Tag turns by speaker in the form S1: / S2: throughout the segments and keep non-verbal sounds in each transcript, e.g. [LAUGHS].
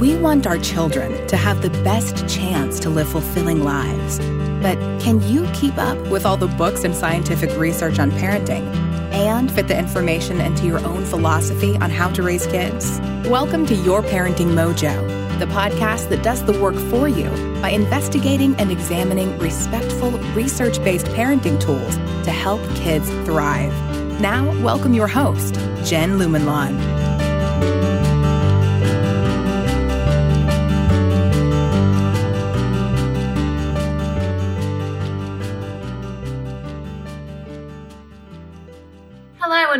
S1: We want our children to have the best chance to live fulfilling lives. But can you keep up with all the books and scientific research on parenting and fit the information into your own philosophy on how to raise kids? Welcome to Your Parenting Mojo, the podcast that does the work for you by investigating and examining respectful, research based parenting tools to help kids thrive. Now, welcome your host, Jen Lumanlan.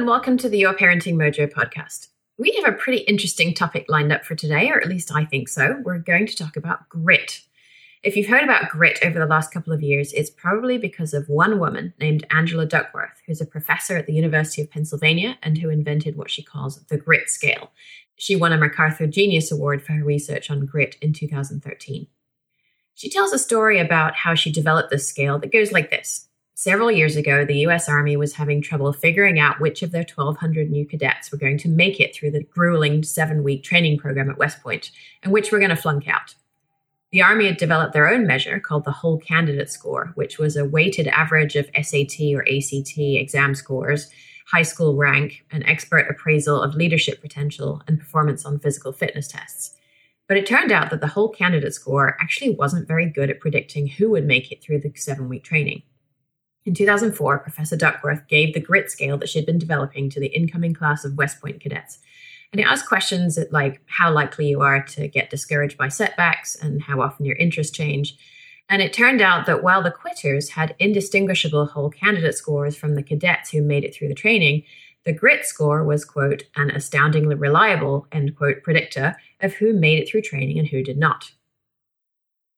S2: And welcome to the Your Parenting Mojo podcast. We have a pretty interesting topic lined up for today, or at least I think so. We're going to talk about grit. If you've heard about grit over the last couple of years, it's probably because of one woman named Angela Duckworth, who's a professor at the University of Pennsylvania and who invented what she calls the grit scale. She won a MacArthur Genius Award for her research on grit in 2013. She tells a story about how she developed this scale that goes like this Several years ago, the US Army was having trouble figuring out which of their 1,200 new cadets were going to make it through the grueling seven week training program at West Point and which were going to flunk out. The Army had developed their own measure called the Whole Candidate Score, which was a weighted average of SAT or ACT exam scores, high school rank, and expert appraisal of leadership potential and performance on physical fitness tests. But it turned out that the Whole Candidate Score actually wasn't very good at predicting who would make it through the seven week training. In 2004, Professor Duckworth gave the grit scale that she'd been developing to the incoming class of West Point cadets. And it asked questions like how likely you are to get discouraged by setbacks and how often your interests change. And it turned out that while the quitters had indistinguishable whole candidate scores from the cadets who made it through the training, the grit score was, quote, an astoundingly reliable, end quote, predictor of who made it through training and who did not.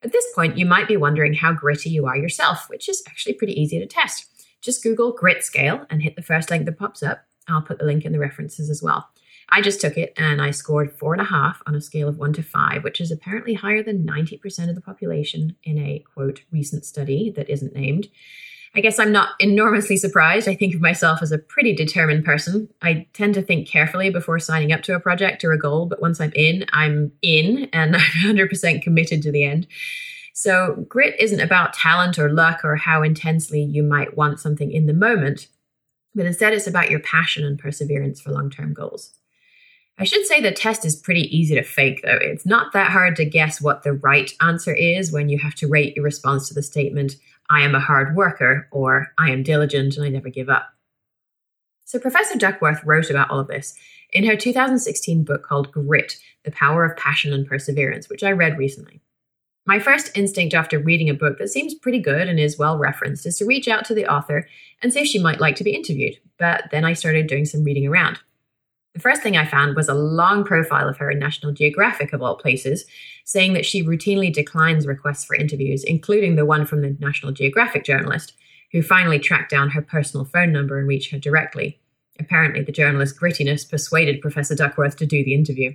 S2: At this point, you might be wondering how gritty you are yourself, which is actually pretty easy to test. Just Google grit scale and hit the first link that pops up. I'll put the link in the references as well. I just took it and I scored four and a half on a scale of one to five, which is apparently higher than 90% of the population in a quote recent study that isn't named. I guess I'm not enormously surprised. I think of myself as a pretty determined person. I tend to think carefully before signing up to a project or a goal, but once I'm in, I'm in and [LAUGHS] I'm 100% committed to the end. So, grit isn't about talent or luck or how intensely you might want something in the moment, but instead it's about your passion and perseverance for long term goals. I should say the test is pretty easy to fake, though. It's not that hard to guess what the right answer is when you have to rate your response to the statement, I am a hard worker, or I am diligent and I never give up. So, Professor Duckworth wrote about all of this in her 2016 book called Grit The Power of Passion and Perseverance, which I read recently. My first instinct after reading a book that seems pretty good and is well referenced is to reach out to the author and see if she might like to be interviewed. But then I started doing some reading around. The first thing I found was a long profile of her in National Geographic, of all places, saying that she routinely declines requests for interviews, including the one from the National Geographic journalist, who finally tracked down her personal phone number and reached her directly. Apparently, the journalist's grittiness persuaded Professor Duckworth to do the interview.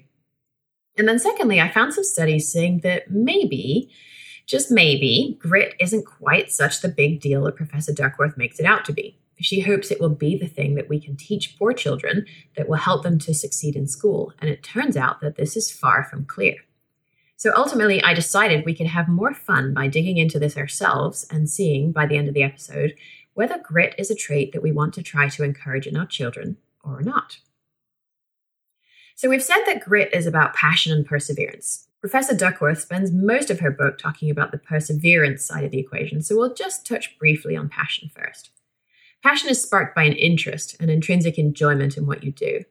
S2: And then, secondly, I found some studies saying that maybe, just maybe, grit isn't quite such the big deal that Professor Duckworth makes it out to be. She hopes it will be the thing that we can teach poor children that will help them to succeed in school. And it turns out that this is far from clear. So ultimately, I decided we could have more fun by digging into this ourselves and seeing by the end of the episode whether grit is a trait that we want to try to encourage in our children or not. So we've said that grit is about passion and perseverance. Professor Duckworth spends most of her book talking about the perseverance side of the equation, so we'll just touch briefly on passion first. Passion is sparked by an interest, an intrinsic enjoyment in what you do.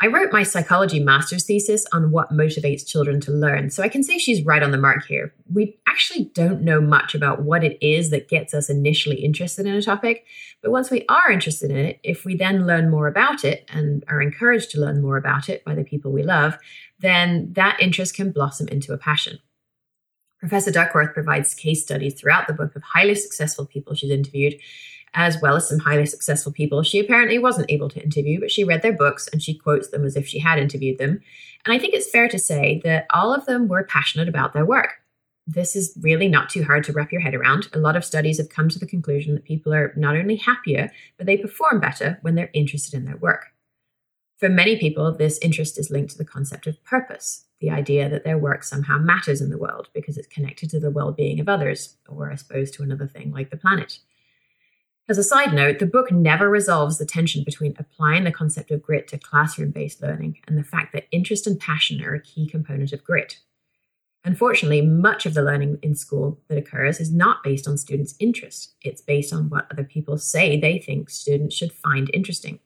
S2: I wrote my psychology master's thesis on what motivates children to learn, so I can say she's right on the mark here. We actually don't know much about what it is that gets us initially interested in a topic, but once we are interested in it, if we then learn more about it and are encouraged to learn more about it by the people we love, then that interest can blossom into a passion. Professor Duckworth provides case studies throughout the book of highly successful people she's interviewed as well as some highly successful people she apparently wasn't able to interview, but she read their books and she quotes them as if she had interviewed them. And I think it's fair to say that all of them were passionate about their work. This is really not too hard to wrap your head around. A lot of studies have come to the conclusion that people are not only happier, but they perform better when they're interested in their work. For many people, this interest is linked to the concept of purpose, the idea that their work somehow matters in the world because it's connected to the well being of others, or I suppose to another thing like the planet. As a side note, the book never resolves the tension between applying the concept of grit to classroom based learning and the fact that interest and passion are a key component of grit. Unfortunately, much of the learning in school that occurs is not based on students' interest. It's based on what other people say they think students should find interesting.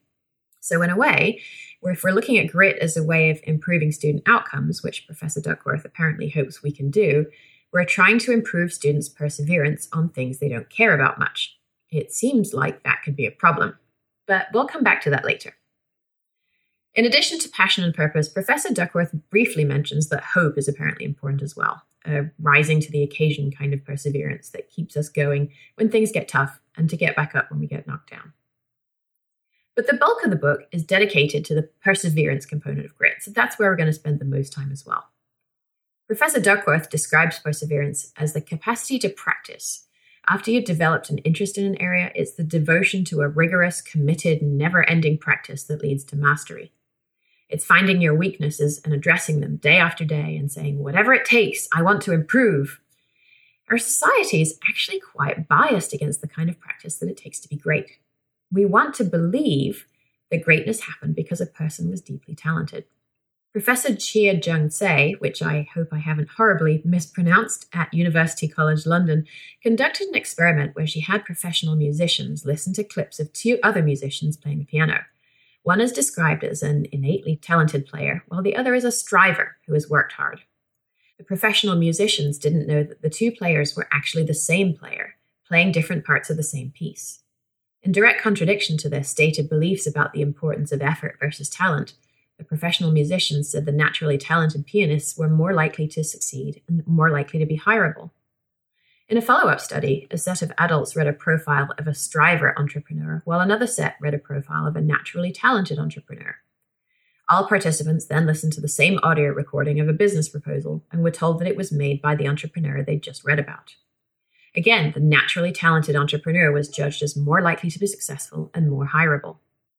S2: So, in a way, if we're looking at grit as a way of improving student outcomes, which Professor Duckworth apparently hopes we can do, we're trying to improve students' perseverance on things they don't care about much. It seems like that could be a problem, but we'll come back to that later. In addition to passion and purpose, Professor Duckworth briefly mentions that hope is apparently important as well, a rising to the occasion kind of perseverance that keeps us going when things get tough and to get back up when we get knocked down. But the bulk of the book is dedicated to the perseverance component of grit, so that's where we're going to spend the most time as well. Professor Duckworth describes perseverance as the capacity to practice. After you've developed an interest in an area, it's the devotion to a rigorous, committed, never ending practice that leads to mastery. It's finding your weaknesses and addressing them day after day and saying, whatever it takes, I want to improve. Our society is actually quite biased against the kind of practice that it takes to be great. We want to believe that greatness happened because a person was deeply talented. Professor Chia Jung Tsay, which I hope I haven't horribly mispronounced, at University College London, conducted an experiment where she had professional musicians listen to clips of two other musicians playing the piano. One is described as an innately talented player, while the other is a striver who has worked hard. The professional musicians didn't know that the two players were actually the same player, playing different parts of the same piece. In direct contradiction to their stated beliefs about the importance of effort versus talent, the professional musicians said the naturally talented pianists were more likely to succeed and more likely to be hireable. In a follow up study, a set of adults read a profile of a striver entrepreneur, while another set read a profile of a naturally talented entrepreneur. All participants then listened to the same audio recording of a business proposal and were told that it was made by the entrepreneur they'd just read about. Again, the naturally talented entrepreneur was judged as more likely to be successful and more hireable.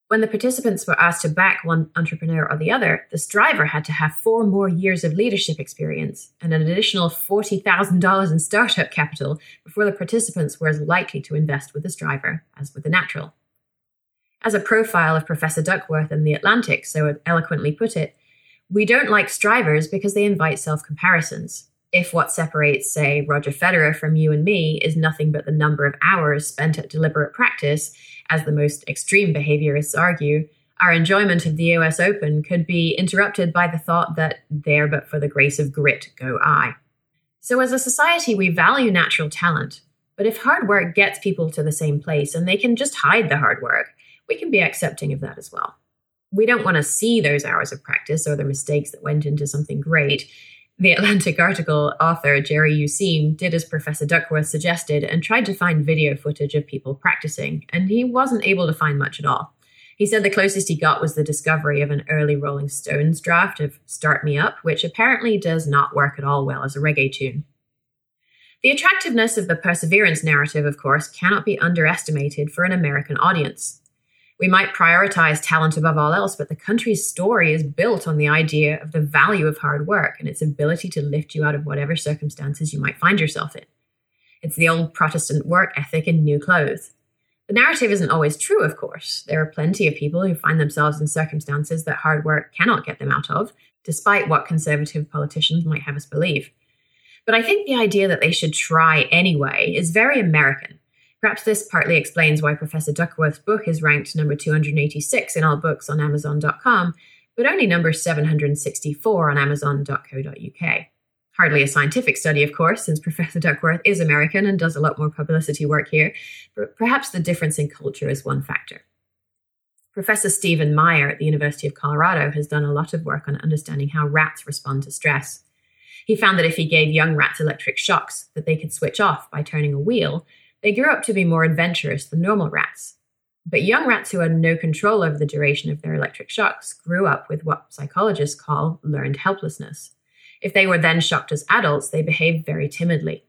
S2: When the participants were asked to back one entrepreneur or the other, the striver had to have four more years of leadership experience and an additional $40,000 in startup capital before the participants were as likely to invest with the striver as with the natural. As a profile of Professor Duckworth in The Atlantic so eloquently put it, we don't like strivers because they invite self comparisons if what separates, say, Roger Federer from you and me is nothing but the number of hours spent at deliberate practice, as the most extreme behaviorists argue, our enjoyment of the US Open could be interrupted by the thought that there but for the grace of grit go I. So, as a society, we value natural talent, but if hard work gets people to the same place and they can just hide the hard work, we can be accepting of that as well. We don't want to see those hours of practice or the mistakes that went into something great the Atlantic article author Jerry Useem did as Professor Duckworth suggested and tried to find video footage of people practicing, and he wasn't able to find much at all. He said the closest he got was the discovery of an early Rolling Stones draft of Start Me Up, which apparently does not work at all well as a reggae tune. The attractiveness of the perseverance narrative, of course, cannot be underestimated for an American audience. We might prioritize talent above all else, but the country's story is built on the idea of the value of hard work and its ability to lift you out of whatever circumstances you might find yourself in. It's the old Protestant work ethic in new clothes. The narrative isn't always true, of course. There are plenty of people who find themselves in circumstances that hard work cannot get them out of, despite what conservative politicians might have us believe. But I think the idea that they should try anyway is very American Perhaps this partly explains why Professor Duckworth's book is ranked number 286 in all books on Amazon.com, but only number 764 on Amazon.co.uk. Hardly a scientific study, of course, since [LAUGHS] Professor Duckworth is American and does a lot more publicity work here, but perhaps the difference in culture is one factor. Professor Steven Maier at the University of Colorado has done a lot of work on understanding how rats respond to stress. He found that if he gave young rats electric shocks that they could switch off by turning a wheel, they grew up to be more adventurous than normal rats. But young rats who had no control over the duration of their electric shocks grew up with what psychologists call learned helplessness. If they were then shocked as adults, they behaved very timidly.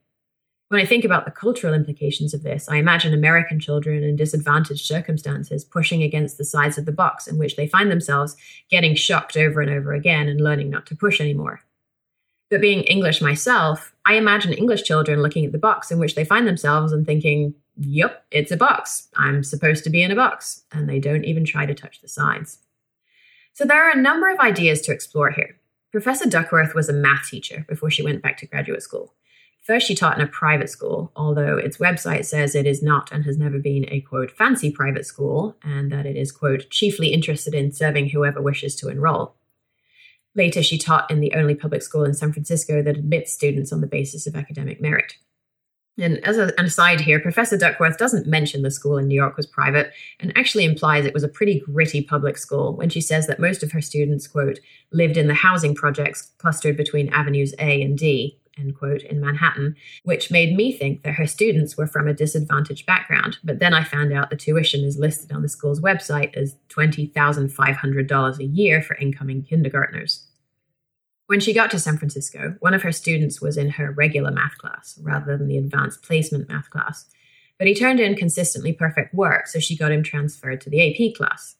S2: When I think about the cultural implications of this, I imagine American children in disadvantaged circumstances pushing against the sides of the box in which they find themselves, getting shocked over and over again and learning not to push anymore. But being English myself, I imagine English children looking at the box in which they find themselves and thinking, yep, it's a box. I'm supposed to be in a box. And they don't even try to touch the sides. So there are a number of ideas to explore here. Professor Duckworth was a math teacher before she went back to graduate school. First, she taught in a private school, although its website says it is not and has never been a quote fancy private school, and that it is quote chiefly interested in serving whoever wishes to enroll. Later, she taught in the only public school in San Francisco that admits students on the basis of academic merit. And as an aside here, Professor Duckworth doesn't mention the school in New York was private and actually implies it was a pretty gritty public school when she says that most of her students, quote, lived in the housing projects clustered between avenues A and D, end quote, in Manhattan, which made me think that her students were from a disadvantaged background. But then I found out the tuition is listed on the school's website as $20,500 a year for incoming kindergartners. When she got to San Francisco, one of her students was in her regular math class rather than the advanced placement math class, but he turned in consistently perfect work, so she got him transferred to the AP class.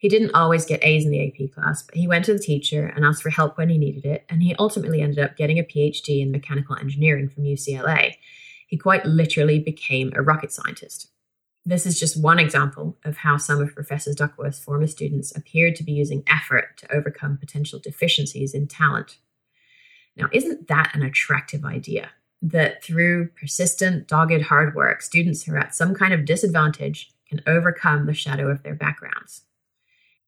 S2: He didn't always get A's in the AP class, but he went to the teacher and asked for help when he needed it, and he ultimately ended up getting a PhD in mechanical engineering from UCLA. He quite literally became a rocket scientist. This is just one example of how some of Professor Duckworth's former students appeared to be using effort to overcome potential deficiencies in talent. Now, isn't that an attractive idea? That through persistent, dogged hard work, students who are at some kind of disadvantage can overcome the shadow of their backgrounds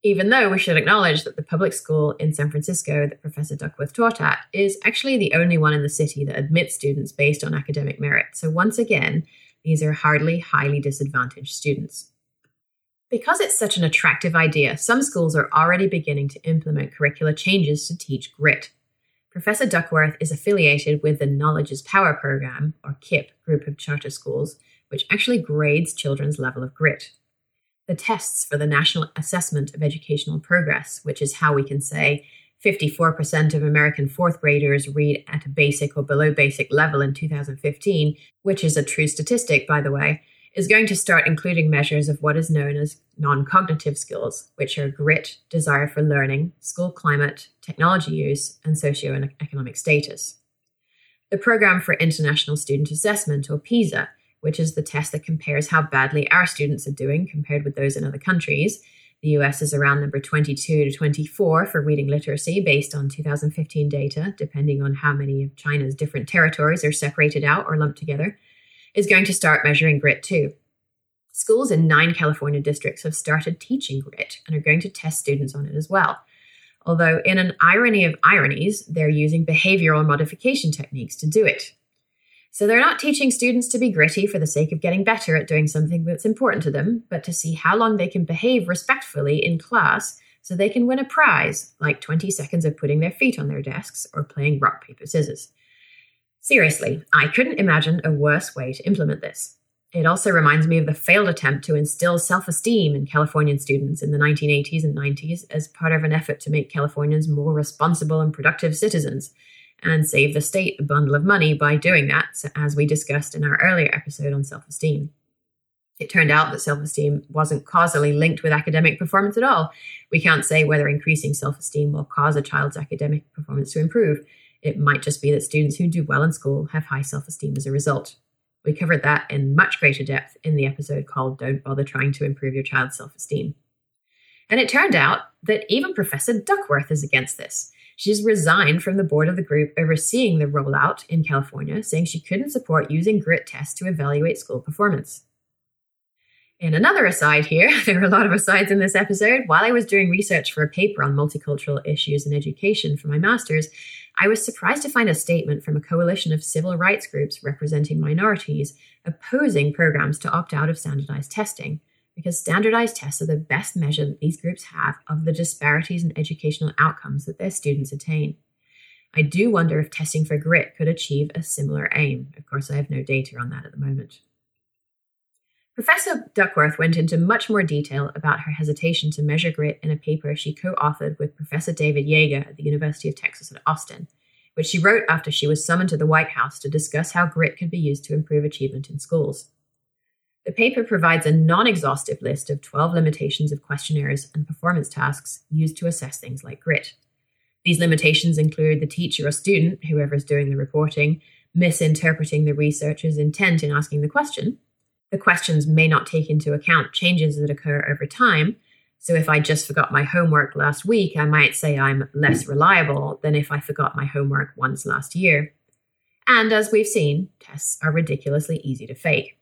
S2: even though we should acknowledge that the public school in San Francisco that Professor Duckworth taught at is actually the only one in the city that admits students based on academic merit. So, once again, these are hardly highly disadvantaged students. Because it's such an attractive idea, some schools are already beginning to implement curricular changes to teach grit. Professor Duckworth is affiliated with the Knowledge is Power program, or KIPP, group of charter schools, which actually grades children's level of grit the tests for the National Assessment of Educational Progress, which is how we can say 54% of American fourth graders read at a basic or below basic level in 2015, which is a true statistic, by the way, is going to start including measures of what is known as non cognitive skills, which are grit, desire for learning, school climate, technology use, and socioeconomic status. The Program for International Student Assessment, or PISA, which is the test that compares how badly our students are doing compared with those in other countries. The US is around number 22 to 24 for reading literacy based on 2015 data, depending on how many of China's different territories are separated out or lumped together, is going to start measuring grit too. Schools in nine California districts have started teaching grit and are going to test students on it as well. Although, in an irony of ironies, they're using behavioral modification techniques to do it. So they're not teaching students to be gritty for the sake of getting better at doing something that's important to them, but to see how long they can behave respectfully in class so they can win a prize, like 20 seconds of putting their feet on their desks or playing rock, paper, scissors. Seriously, I couldn't imagine a worse way to implement this. It also reminds me of the failed attempt to instill self esteem in Californian students in the 1980s and 90s as part of an effort to make Californians more responsible and productive citizens and save the state a bundle of money by doing that, as we discussed in our earlier episode on self esteem. It turned out that self esteem wasn't causally linked with academic performance at all. We can't say whether increasing self esteem will cause a child's academic performance to improve. It might just be that students who do well in school have high self esteem as a result. We covered that in much greater depth in the episode called Don't Bother Trying to Improve Your Child's Self Esteem. And it turned out that even Professor Duckworth is against this. She's resigned from the board of the group overseeing the rollout in California, saying she couldn't support using grit tests to evaluate school performance. And another aside here, [LAUGHS] there are a lot of asides in this episode. While I was doing research for a paper on multicultural issues in education for my master's, I was surprised to find a statement from a coalition of civil rights groups representing minorities opposing programs to opt out of standardized testing because standardized tests are the best measure that these groups have of the disparities in educational outcomes that their students attain. I do wonder if testing for grit could achieve a similar aim. Of course, I have no data on that at the moment. Professor Duckworth went into much more detail about her hesitation to measure grit in a paper she co authored with Professor David Yeager at the University of Texas at Austin, which she wrote after she was summoned to the White House to discuss how grit could be used to improve achievement in schools. The paper provides a non exhaustive list of 12 limitations of questionnaires and performance tasks used to assess things like grit. These limitations include the teacher or student, whoever is doing the reporting, misinterpreting the researcher's intent in asking the question. The questions may not take into account changes that occur over time. So, if I just forgot my homework last week, I might say I'm less reliable than if I forgot my homework once last year. And as we've seen, tests are ridiculously easy to fake.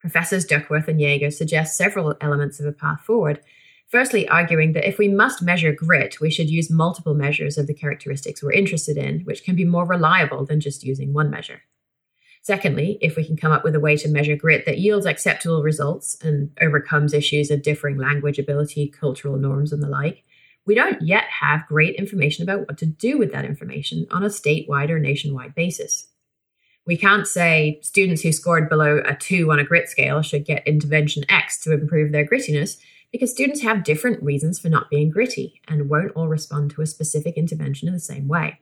S2: Professors Duckworth and Yeager suggest several elements of a path forward. Firstly, arguing that if we must measure grit, we should use multiple measures of the characteristics we're interested in, which can be more reliable than just using one measure. Secondly, if we can come up with a way to measure grit that yields acceptable results and overcomes issues of differing language ability, cultural norms, and the like, we don't yet have great information about what to do with that information on a statewide or nationwide basis. We can't say students who scored below a two on a grit scale should get intervention X to improve their grittiness because students have different reasons for not being gritty and won't all respond to a specific intervention in the same way.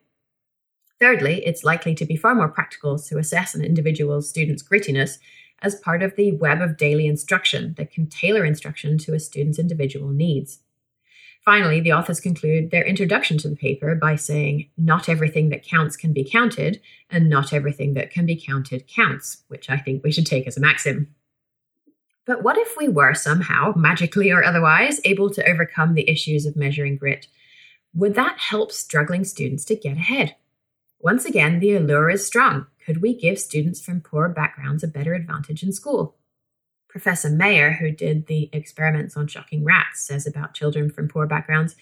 S2: Thirdly, it's likely to be far more practical to assess an individual student's grittiness as part of the web of daily instruction that can tailor instruction to a student's individual needs. Finally, the authors conclude their introduction to the paper by saying, Not everything that counts can be counted, and not everything that can be counted counts, which I think we should take as a maxim. But what if we were somehow, magically or otherwise, able to overcome the issues of measuring grit? Would that help struggling students to get ahead? Once again, the allure is strong. Could we give students from poor backgrounds a better advantage in school? Professor Maier, who did the experiments on shocking rats, says about children from poor backgrounds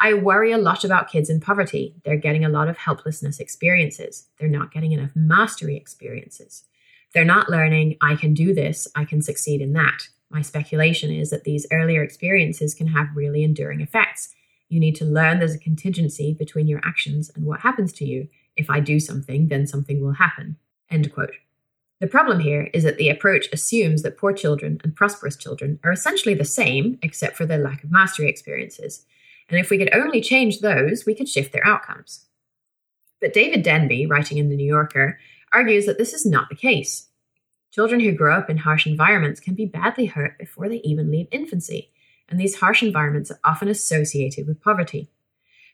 S2: I worry a lot about kids in poverty. They're getting a lot of helplessness experiences. They're not getting enough mastery experiences. They're not learning, I can do this, I can succeed in that. My speculation is that these earlier experiences can have really enduring effects. You need to learn there's a contingency between your actions and what happens to you. If I do something, then something will happen. End quote. The problem here is that the approach assumes that poor children and prosperous children are essentially the same, except for their lack of mastery experiences. And if we could only change those, we could shift their outcomes. But David Denby, writing in The New Yorker, argues that this is not the case. Children who grow up in harsh environments can be badly hurt before they even leave infancy, and these harsh environments are often associated with poverty.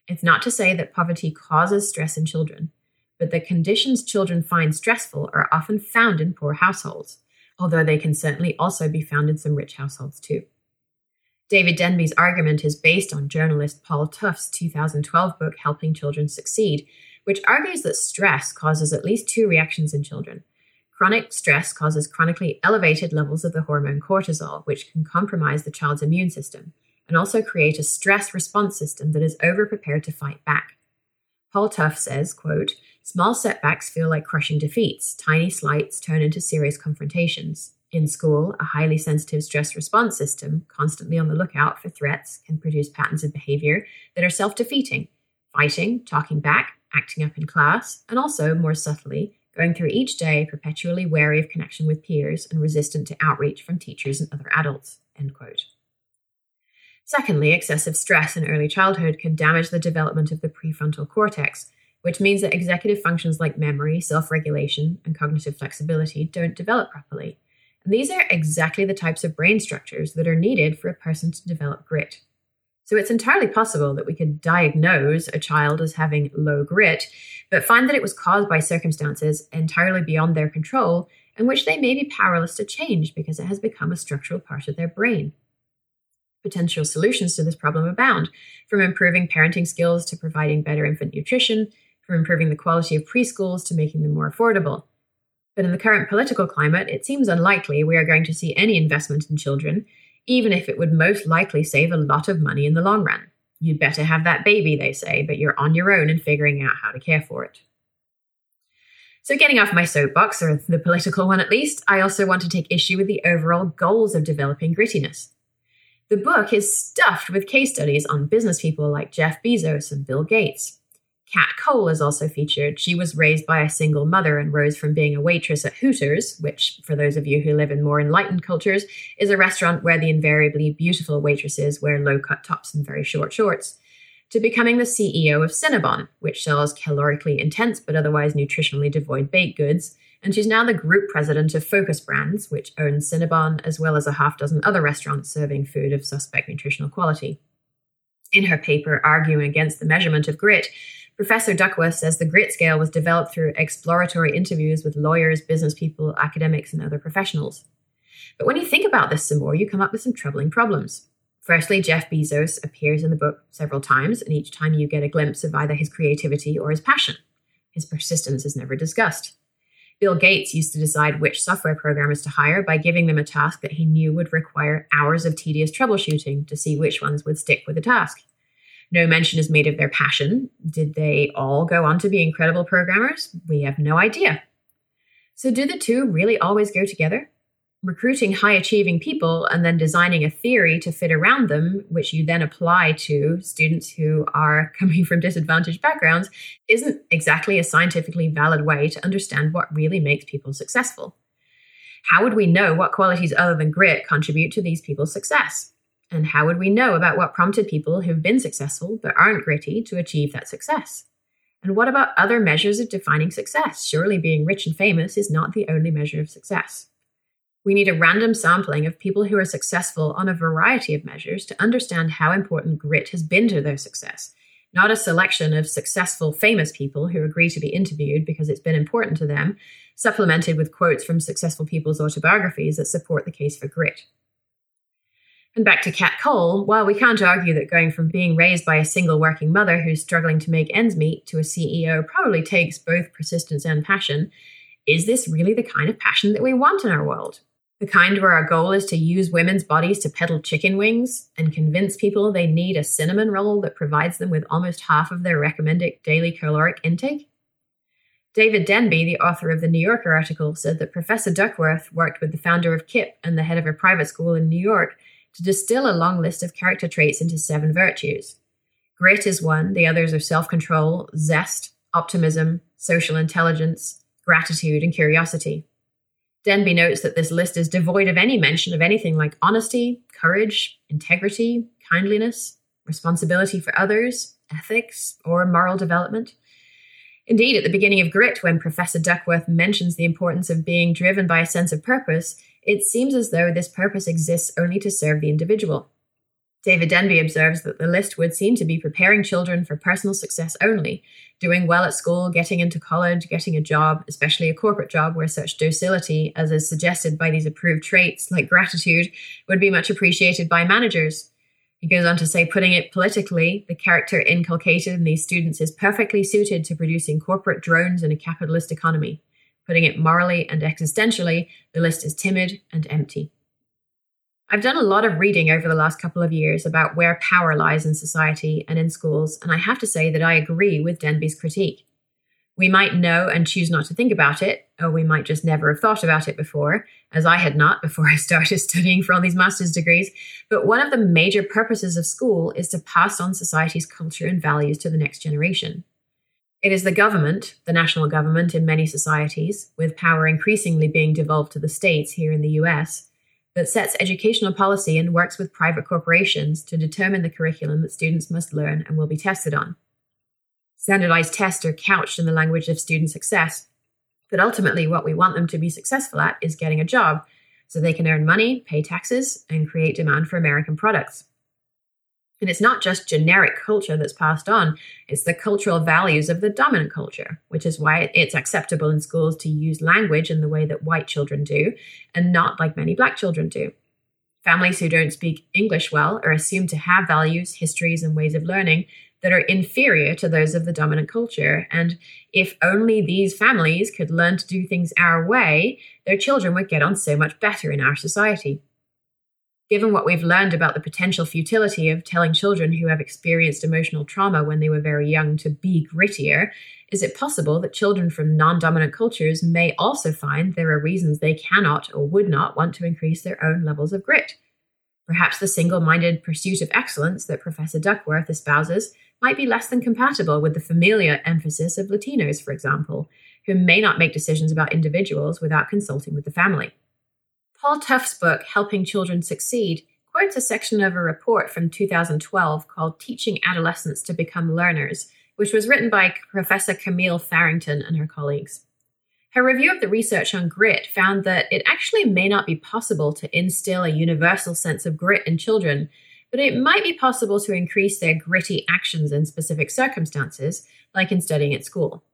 S2: It's not to say that poverty causes stress in children, but the conditions children find stressful are often found in poor households, although they can certainly also be found in some rich households too. David Denby's argument is based on journalist Paul Tough's 2012 book Helping Children Succeed, which argues that stress causes at least two reactions in children. Chronic stress causes chronically elevated levels of the hormone cortisol, which can compromise the child's immune system and also create a stress response system that is overprepared to fight back. Paul Tough says, quote, Small setbacks feel like crushing defeats. Tiny slights turn into serious confrontations. In school, a highly sensitive stress response system, constantly on the lookout for threats, can produce patterns of behavior that are self defeating fighting, talking back, acting up in class, and also, more subtly, going through each day perpetually wary of connection with peers and resistant to outreach from teachers and other adults. End quote. Secondly, excessive stress in early childhood can damage the development of the prefrontal cortex, which means that executive functions like memory, self regulation, and cognitive flexibility don't develop properly. And these are exactly the types of brain structures that are needed for a person to develop grit. So it's entirely possible that we could diagnose a child as having low grit, but find that it was caused by circumstances entirely beyond their control and which they may be powerless to change because it has become a structural part of their brain. Potential solutions to this problem abound, from improving parenting skills to providing better infant nutrition from improving the quality of preschools to making them more affordable. But in the current political climate, it seems unlikely we are going to see any investment in children, even if it would most likely save a lot of money in the long run. You'd better have that baby, they say, but you're on your own in figuring out how to care for it. So, getting off my soapbox, or the political one at least, I also want to take issue with the overall goals of developing grittiness. The book is stuffed with case studies on business people like Jeff Bezos and Bill Gates. Kat Cole is also featured. She was raised by a single mother and rose from being a waitress at Hooters, which, for those of you who live in more enlightened cultures, is a restaurant where the invariably beautiful waitresses wear low cut tops and very short shorts. to becoming the CEO of Cinnabon, which sells calorically intense but otherwise nutritionally devoid baked goods. And she's now the group president of Focus Brands, which owns Cinnabon, as well as a half dozen other restaurants serving food of suspect nutritional quality. In her paper arguing against the measurement of grit, Professor Duckworth says the grit scale was developed through exploratory interviews with lawyers, business people, academics, and other professionals. But when you think about this some more, you come up with some troubling problems. Firstly, Jeff Bezos appears in the book several times, and each time you get a glimpse of either his creativity or his passion. His persistence is never discussed. Bill Gates used to decide which software programmers to hire by giving them a task that he knew would require hours of tedious troubleshooting to see which ones would stick with the task. No mention is made of their passion. Did they all go on to be incredible programmers? We have no idea. So, do the two really always go together? Recruiting high achieving people and then designing a theory to fit around them, which you then apply to students who are [LAUGHS] coming from disadvantaged backgrounds, isn't exactly a scientifically valid way to understand what really makes people successful. How would we know what qualities other than grit contribute to these people's success? And how would we know about what prompted people who've been successful but aren't gritty to achieve that success? And what about other measures of defining success? Surely being rich and famous is not the only measure of success. We need a random sampling of people who are successful on a variety of measures to understand how important grit has been to their success, not a selection of successful, famous people who agree to be interviewed because it's been important to them, supplemented with quotes from successful people's autobiographies that support the case for grit. And back to Kat Cole, while we can't argue that going from being raised by a single working mother who's struggling to make ends meet to a CEO probably takes both persistence and passion, is this really the kind of passion that we want in our world? The kind where our goal is to use women's bodies to peddle chicken wings and convince people they need a cinnamon roll that provides them with almost half of their recommended daily caloric intake? David Denby, the author of the New Yorker article, said that Professor Duckworth worked with the founder of KIPP and the head of a private school in New York to distill a long list of character traits into seven virtues. Grit is one, the others are self control, zest, optimism, social intelligence, gratitude, and curiosity. Denby notes that this list is devoid of any mention of anything like honesty, courage, integrity, kindliness, responsibility for others, ethics, or moral development. Indeed, at the beginning of Grit, when Professor Duckworth mentions the importance of being driven by a sense of purpose, it seems as though this purpose exists only to serve the individual. David Denby observes that the list would seem to be preparing children for personal success only, doing well at school, getting into college, getting a job, especially a corporate job where such docility, as is suggested by these approved traits like gratitude, would be much appreciated by managers. He goes on to say, putting it politically, the character inculcated in these students is perfectly suited to producing corporate drones in a capitalist economy. Putting it morally and existentially, the list is timid and empty. I've done a lot of reading over the last couple of years about where power lies in society and in schools, and I have to say that I agree with Denby's critique. We might know and choose not to think about it, or we might just never have thought about it before, as I had not before [LAUGHS] I started studying for all these master's degrees. But one of the major purposes of school is to pass on society's culture and values to the next generation. It is the government, the national government in many societies, with power increasingly being devolved to the states here in the US, that sets educational policy and works with private corporations to determine the curriculum that students must learn and will be tested on. Standardized tests are couched in the language of student success, but ultimately, what we want them to be successful at is getting a job so they can earn money, pay taxes, and create demand for American products. And it's not just generic culture that's passed on, it's the cultural values of the dominant culture, which is why it's acceptable in schools to use language in the way that white children do and not like many black children do. Families who don't speak English well are assumed to have values, histories, and ways of learning that are inferior to those of the dominant culture. And if only these families could learn to do things our way, their children would get on so much better in our society. Given what we've learned about the potential futility of telling children who have experienced emotional trauma when they were very young to be grittier, is it possible that children from non dominant cultures may also find there are reasons they cannot or would not want to increase their own levels of grit? Perhaps the single minded pursuit of excellence that Professor Duckworth espouses might be less than compatible with the familiar emphasis of Latinos, for example, who may not make decisions about individuals without consulting with the family. Paul Tough's book, Helping Children Succeed, quotes a section of a report from 2012 called Teaching Adolescents to Become Learners, which was written by Professor Camille Farrington and her colleagues. Her review of the research on grit found that it actually may not be possible to instill a universal sense of grit in children, but it might be possible to increase their gritty actions in specific circumstances, like in studying at school.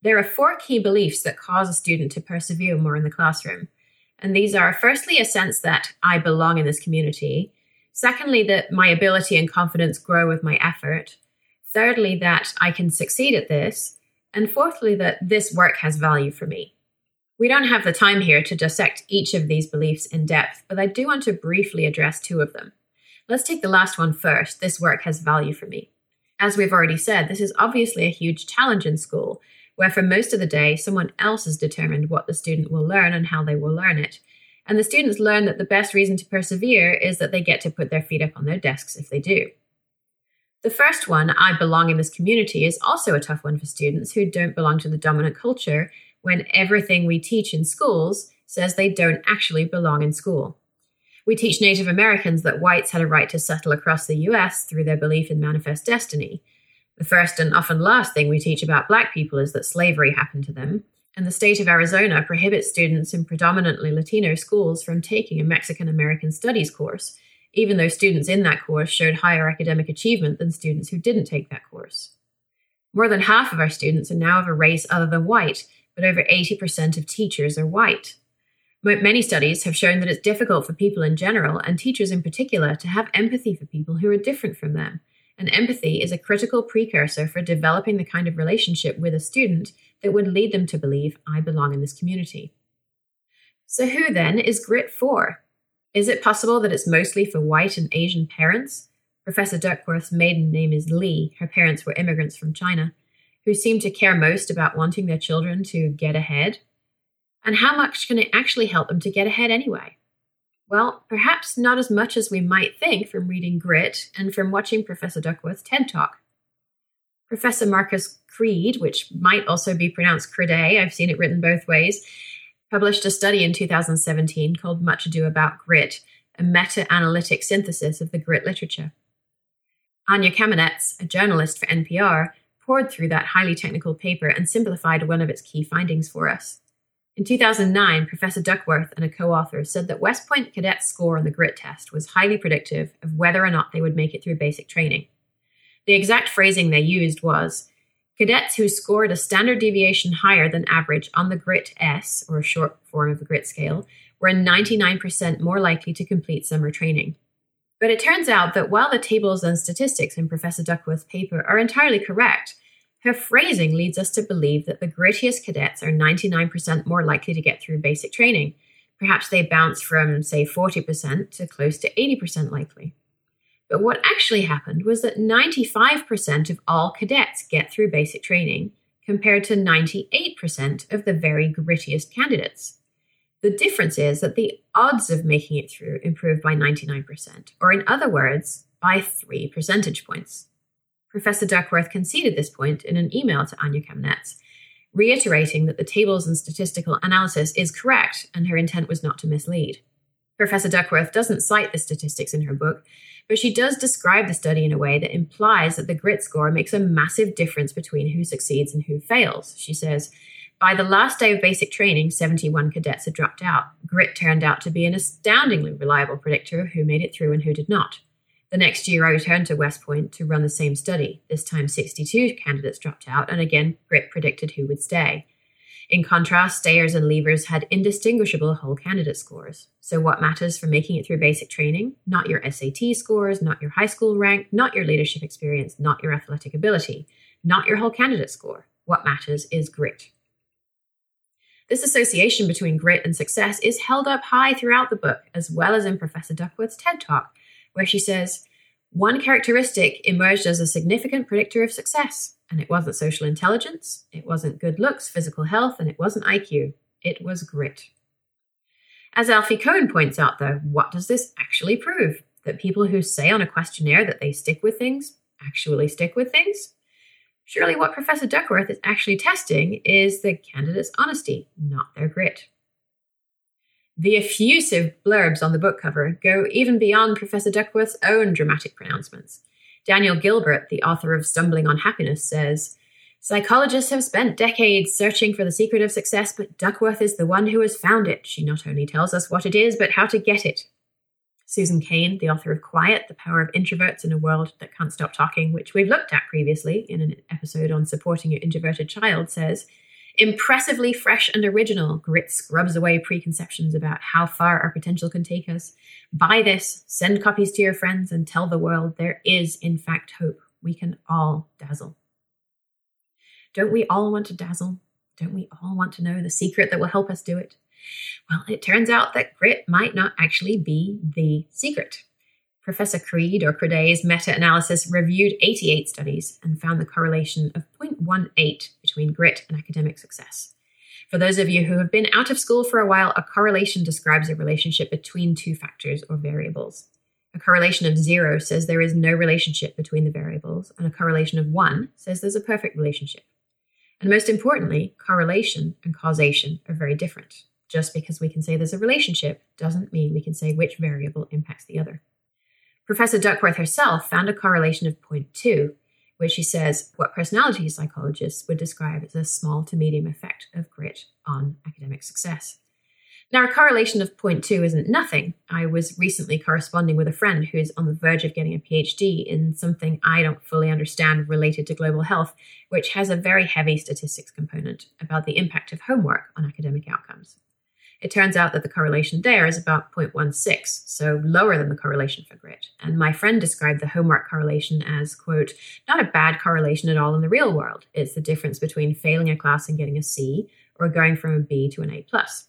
S2: There are four key beliefs that cause a student to persevere more in the classroom. And these are firstly, a sense that I belong in this community. Secondly, that my ability and confidence grow with my effort. Thirdly, that I can succeed at this. And fourthly, that this work has value for me. We don't have the time here to dissect each of these beliefs in depth, but I do want to briefly address two of them. Let's take the last one first. This work has value for me. As we've already said, this is obviously a huge challenge in school, where for most of the day, someone else has determined what the student will learn and how they will learn it. And the students learn that the best reason to persevere is that they get to put their feet up on their desks if they do. The first one, I belong in this community, is also a tough one for students who don't belong to the dominant culture when everything we teach in schools says they don't actually belong in school. We teach Native Americans that whites had a right to settle across the US through their belief in manifest destiny, the first and often last thing we teach about black people is that slavery happened to them, and the state of Arizona prohibits students in predominantly Latino schools from taking a Mexican American Studies course, even though students in that course showed higher academic achievement than students who didn't take that course. More than half of our students are now of a race other than white, but over 80% of teachers are white. Many studies have shown that it's difficult for people in general, and teachers in particular, to have empathy for people who are different from them and empathy is a critical precursor for developing the kind of relationship with a student that would lead them to believe, I belong in this community. So, who then is grit for? Is it possible that it's mostly for white and Asian parents? Professor Duckworth's maiden name is Lee. Her parents were immigrants from China, who seem to care most about wanting their children to get ahead. And how much can it actually help them to get ahead anyway? Well, perhaps not as much as we might think from reading Grit and from watching Professor Duckworth's TED Talk. Professor Marcus Creed, which might also be pronounced Crede, I've seen it written both ways, published a study in 2017 called Much Ado About Grit, a meta analytic synthesis of the grit literature. Anya Kamenetz, a journalist for NPR, poured through that highly technical paper and simplified one of its key findings for us. In 2009, Professor Duckworth and a co author said that West Point cadets' score on the grit test was highly predictive of whether or not they would make it through basic training. The exact phrasing they used was cadets who scored a standard deviation higher than average on the grit S, or a short form of the grit scale, were 99% more likely to complete summer training. But it turns out that while the tables and statistics in Professor Duckworth's paper are entirely correct, her phrasing leads us to believe that the grittiest cadets are 99% more likely to get through basic training. Perhaps they bounce from, say, 40% to close to 80% likely. But what actually happened was that 95% of all cadets get through basic training, compared to 98% of the very grittiest candidates. The difference is that the odds of making it through improved by 99%, or in other words, by three percentage points. Professor Duckworth conceded this point in an email to Anya Kamenetz, reiterating that the tables and statistical analysis is correct and her intent was not to mislead. Professor Duckworth doesn't cite the statistics in her book, but she does describe the study in a way that implies that the grit score makes a massive difference between who succeeds and who fails. She says, by the last day of basic training, 71 cadets had dropped out. Grit turned out to be an astoundingly reliable predictor of who made it through and who did not. The next year, I returned to West Point to run the same study. This time, 62 candidates dropped out, and again, Grit predicted who would stay. In contrast, stayers and leavers had indistinguishable whole candidate scores. So, what matters for making it through basic training? Not your SAT scores, not your high school rank, not your leadership experience, not your athletic ability, not your whole candidate score. What matters is grit. This association between grit and success is held up high throughout the book, as well as in Professor Duckworth's TED Talk, where she says, one characteristic emerged as a significant predictor of success, and it wasn't social intelligence, it wasn't good looks, physical health, and it wasn't IQ. It was grit. As Alfie Kohn points out, though, what does this actually prove? That people who say on a questionnaire that they stick with things actually stick with things? Surely what Professor Duckworth is actually testing is the candidate's honesty, not their grit. The effusive blurbs on the book cover go even beyond Professor Duckworth's own dramatic pronouncements. Daniel Gilbert, the author of Stumbling on Happiness, says Psychologists have spent decades searching for the secret of success, but Duckworth is the one who has found it. She not only tells us what it is, but how to get it. Susan Cain, the author of Quiet, The Power of Introverts in a World That Can't Stop Talking, which we've looked at previously in an episode on supporting your introverted child, says Impressively fresh and original, Grit scrubs away preconceptions about how far our potential can take us. Buy this, send copies to your friends, and tell the world there is, in fact, hope. We can all dazzle. Don't we all want to dazzle? Don't we all want to know the secret that will help us do it? Well, it turns out that grit might not actually be the secret. Professor Creed or Crede's meta analysis reviewed 88 studies and found the correlation of 0.18 between grit and academic success. For those of you who have been out of school for a while, a correlation describes a relationship between two factors or variables. A correlation of zero says there is no relationship between the variables, and a correlation of one says there's a perfect relationship. And most importantly, correlation and causation are very different. Just because we can say there's a relationship doesn't mean we can say which variable impacts the other. Professor Duckworth herself found a correlation of 0.2, which she says what personality psychologists would describe as a small to medium effect of grit on academic success. Now, a correlation of 0.2 isn't nothing. I was recently corresponding with a friend who's on the verge of getting a PhD in something I don't fully understand related to global health, which has a very heavy statistics component about the impact of homework on academic outcomes. It turns out that the correlation there is about 0.16, so lower than the correlation for grit. And my friend described the homework correlation as, quote, not a bad correlation at all in the real world. It's the difference between failing a class and getting a C or going from a B to an A. plus.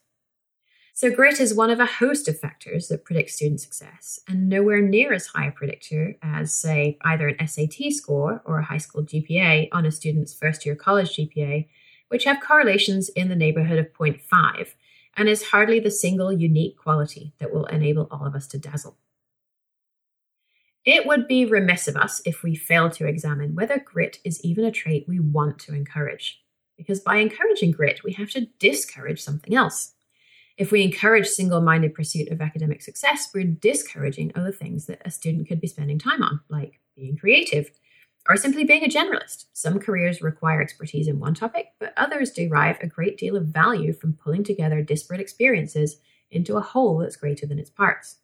S2: So, grit is one of a host of factors that predict student success, and nowhere near as high a predictor as, say, either an SAT score or a high school GPA on a student's first year college GPA, which have correlations in the neighborhood of 0.5 and is hardly the single unique quality that will enable all of us to dazzle. It would be remiss of us if we failed to examine whether grit is even a trait we want to encourage. Because by encouraging grit, we have to discourage something else. If we encourage single minded pursuit of academic success, we're discouraging other things that a student could be spending time on, like being creative, or simply being a generalist. Some careers require expertise in one topic, but others derive a great deal of value from pulling together disparate experiences into a whole that's greater than its parts.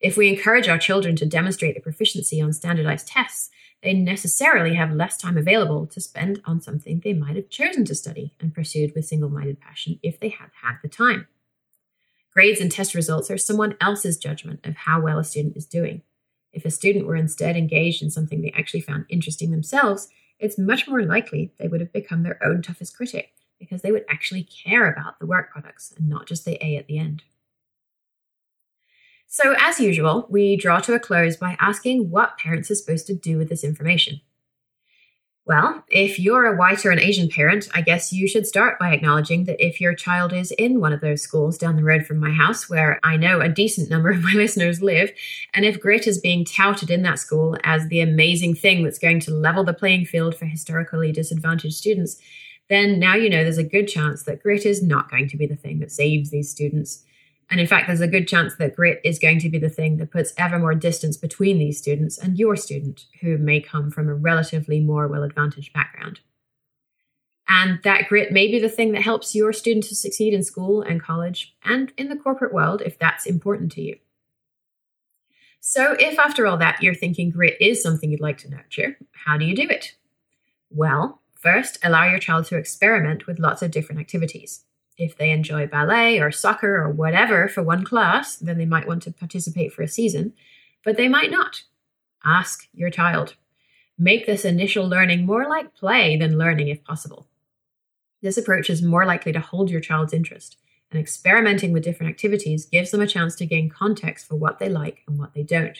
S2: If we encourage our children to demonstrate their proficiency on standardized tests, they necessarily have less time available to spend on something they might have chosen to study and pursued with single minded passion if they had had the time. Grades and test results are someone else's judgment of how well a student is doing. If a student were instead engaged in something they actually found interesting themselves, it's much more likely they would have become their own toughest critic because they would actually care about the work products and not just the A at the end. So, as usual, we draw to a close by asking what parents are supposed to do with this information. Well, if you're a white or an Asian parent, I guess you should start by acknowledging that if your child is in one of those schools down the road from my house, where I know a decent number of my [LAUGHS] listeners live, and if grit is being touted in that school as the amazing thing that's going to level the playing field for historically disadvantaged students, then now you know there's a good chance that grit is not going to be the thing that saves these students. And in fact, there's a good chance that grit is going to be the thing that puts ever more distance between these students and your student, who may come from a relatively more well advantaged background. And that grit may be the thing that helps your student to succeed in school and college and in the corporate world if that's important to you. So, if after all that you're thinking grit is something you'd like to nurture, how do you do it? Well, first, allow your child to experiment with lots of different activities. If they enjoy ballet or soccer or whatever for one class, then they might want to participate for a season, but they might not. Ask your child. Make this initial learning more like play than learning if possible. This approach is more likely to hold your child's interest, and experimenting with different activities gives them a chance to gain context for what they like and what they don't.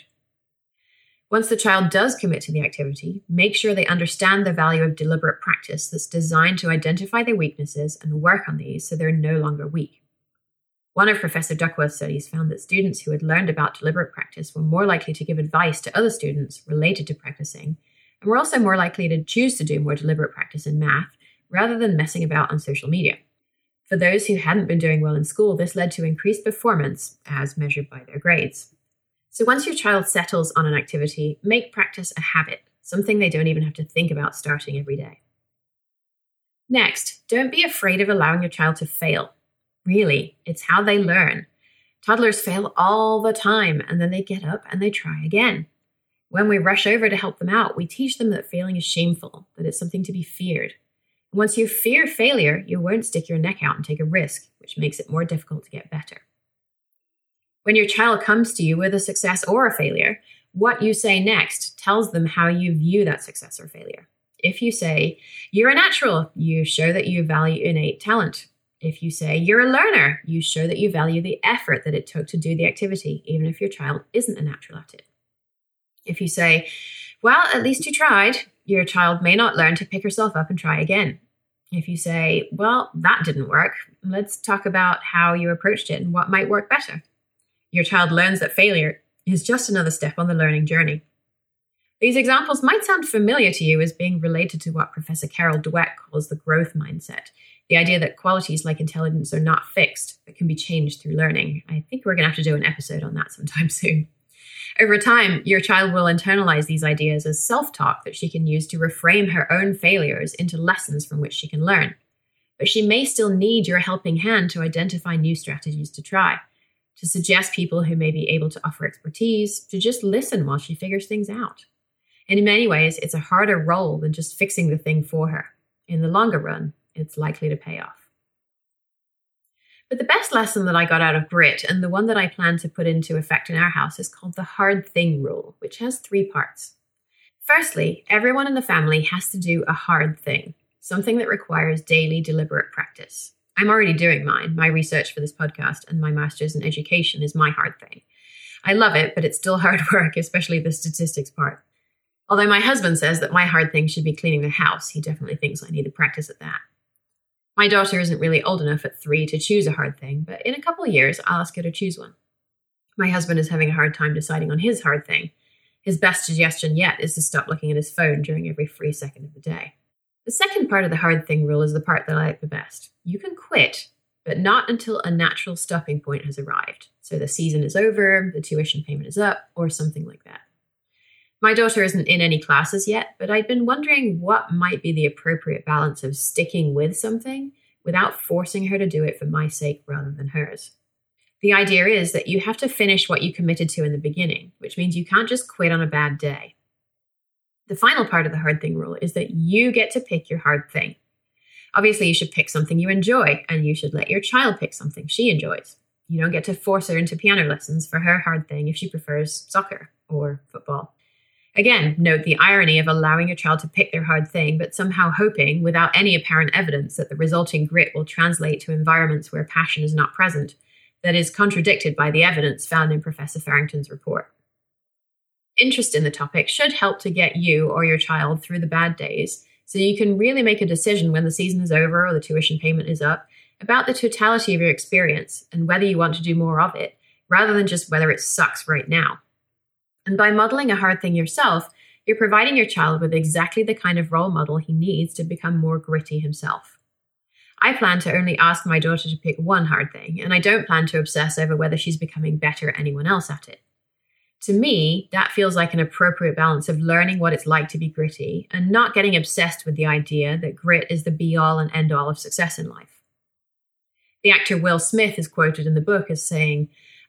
S2: Once the child does commit to the activity, make sure they understand the value of deliberate practice that's designed to identify their weaknesses and work on these so they're no longer weak. One of Professor Duckworth's studies found that students who had learned about deliberate practice were more likely to give advice to other students related to practicing, and were also more likely to choose to do more deliberate practice in math rather than messing about on social media. For those who hadn't been doing well in school, this led to increased performance as measured by their grades. So once your child settles on an activity, make practice a habit, something they don't even have to think about starting every day. Next, don't be afraid of allowing your child to fail. Really, it's how they learn. Toddlers fail all the time and then they get up and they try again. When we rush over to help them out, we teach them that failing is shameful, that it's something to be feared. once you fear failure, you won't stick your neck out and take a risk, which makes it more difficult to get better. When your child comes to you with a success or a failure, what you say next tells them how you view that success or failure. If you say, you're a natural, you show that you value innate talent. If you say, you're a learner, you show that you value the effort that it took to do the activity, even if your child isn't a natural at it. If you say, well, at least you tried, your child may not learn to pick herself up and try again. If you say, well, that didn't work, let's talk about how you approached it and what might work better. Your child learns that failure is just another step on the learning journey. These examples might sound familiar to you as being related to what Professor Carol Dweck calls the growth mindset the idea that qualities like intelligence are not fixed, but can be changed through learning. I think we're going to have to do an episode on that sometime [LAUGHS] soon. Over time, your child will internalize these ideas as self talk that she can use to reframe her own failures into lessons from which she can learn. But she may still need your helping hand to identify new strategies to try, to suggest people who may be able to offer expertise, to just listen while she figures things out. And in many ways, it's a harder role than just fixing the thing for her. In the longer run, it's likely to pay off. But the best lesson that I got out of grit, and the one that I plan to put into effect in our house, is called the hard thing rule, which has three parts. Firstly, everyone in the family has to do a hard thing, something that requires daily deliberate practice. I'm already doing mine. My research for this podcast and my master's in education is my hard thing. I love it, but it's still [LAUGHS] hard work, especially the statistics part. Although my husband says that my hard thing should be cleaning the house, he definitely thinks I need to practice at that. My daughter isn't really old enough at three to choose a hard thing, but in a couple of years, I'll ask her to choose one. My husband is having a hard time deciding on his hard thing. His best suggestion yet is to stop looking at his phone during every free second of the day. The second part of the hard thing rule is the part that I like the best. You can quit, but not until a natural stopping point has arrived. So the season is over, the tuition payment is up, or something like that. My daughter isn't in any classes yet, but I'd been wondering what might be the appropriate balance of sticking with something without forcing her to do it for my sake rather than hers. The idea is that you have to finish what you committed to in the beginning, which means you can't just quit on a bad day. The final part of the hard thing rule is that you get to pick your hard thing. Obviously, you should pick something you enjoy, and you should let your child pick something she enjoys. You don't get to force her into piano lessons for her hard thing if she prefers soccer or football. Again, note the irony of allowing your child to pick their hard thing, but somehow hoping, without any apparent evidence, that the resulting grit will translate to environments where passion is not present, that is contradicted by the evidence found in Professor Farrington's report. Interest in the topic should help to get you or your child through the bad days so you can really make a decision when the season is over or the tuition payment is up about the totality of your experience and whether you want to do more of it, rather than just whether it sucks right now. And by modeling a hard thing yourself, you're providing your child with exactly the kind of role model he needs to become more gritty himself. I plan to only ask my daughter to pick one hard thing, and I don't plan to obsess over whether she's becoming better at anyone else at it. To me, that feels like an appropriate balance of learning what it's like to be gritty and not getting obsessed with the idea that grit is the be all and end all of success in life. The actor Will Smith is quoted in the book as saying,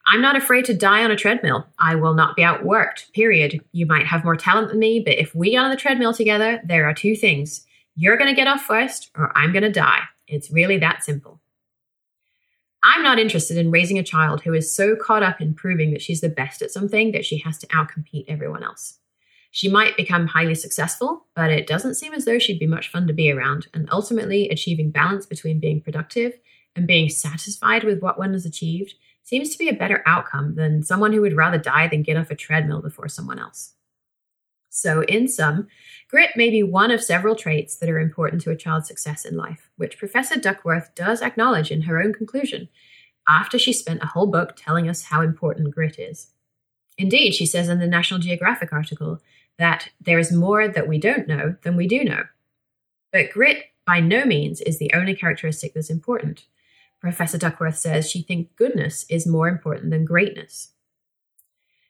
S2: I'm not afraid to die on a treadmill. I will not be outworked, period. You might have more talent than me, but if we get on the treadmill together, there are two things. You're going to get off first, or I'm going to die. It's really that simple. I'm not interested in raising a child who is so caught up in proving that she's the best at something that she has to outcompete everyone else. She might become highly successful, but it doesn't seem as though she'd be much fun to be around, and ultimately achieving balance between being productive and being satisfied with what one has achieved seems to be a better outcome than someone who would rather die than get off a treadmill before someone else. So, in sum, grit may be one of several traits that are important to a child's success in life, which Professor Duckworth does acknowledge in her own conclusion after she spent a whole book telling us how important grit is. Indeed, she says in the National Geographic article that there is more that we don't know than we do know. But grit by no means is the only characteristic that's important. Professor Duckworth says she thinks goodness is more important than greatness.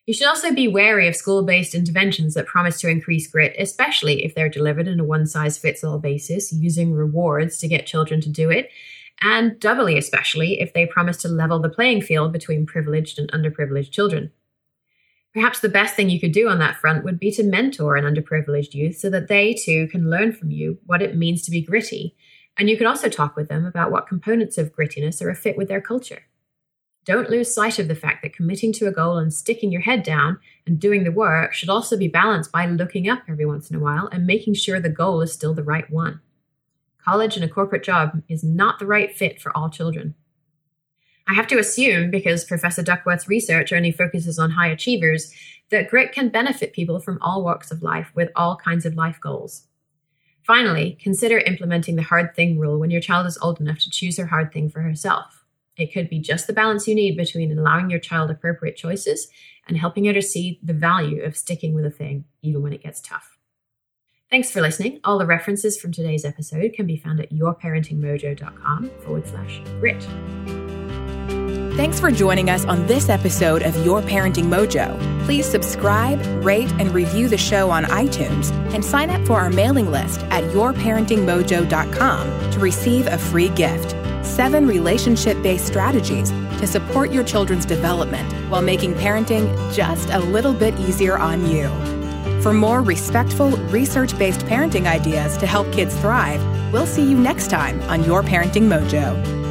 S2: You should also be wary of school based interventions that promise to increase grit, especially if they're delivered in a one size fits all basis, using rewards to get children to do it, and doubly especially if they promise to level the playing field between privileged and underprivileged children. Perhaps the best thing you could do on that front would be to mentor an underprivileged youth so that they too can learn from you what it means to be gritty. And you can also talk with them about what components of grittiness are a fit with their culture. Don't lose sight of the fact that committing to a goal and sticking your head down and doing the work should also be balanced by looking up every once in a while and making sure the goal is still the right one. College and a corporate job is not the right fit for all children. I have to assume, because Professor Duckworth's research only focuses on high achievers, that grit can benefit people from all walks of life with all kinds of life goals. Finally, consider implementing the hard thing rule when your child is old enough to choose her hard thing for herself. It could be just the balance you need between allowing your child appropriate choices and helping her to see the value of sticking with a thing, even when it gets tough. Thanks for listening. All the references from today's episode can be found at yourparentingmojo.com forward slash grit.
S1: Thanks for joining us on this episode of Your Parenting Mojo. Please subscribe, rate, and review the show on iTunes and sign up for our mailing list at yourparentingmojo.com to receive a free gift seven relationship based strategies to support your children's development while making parenting just a little bit easier on you. For more respectful, research based parenting ideas to help kids thrive, we'll see you next time on Your Parenting Mojo.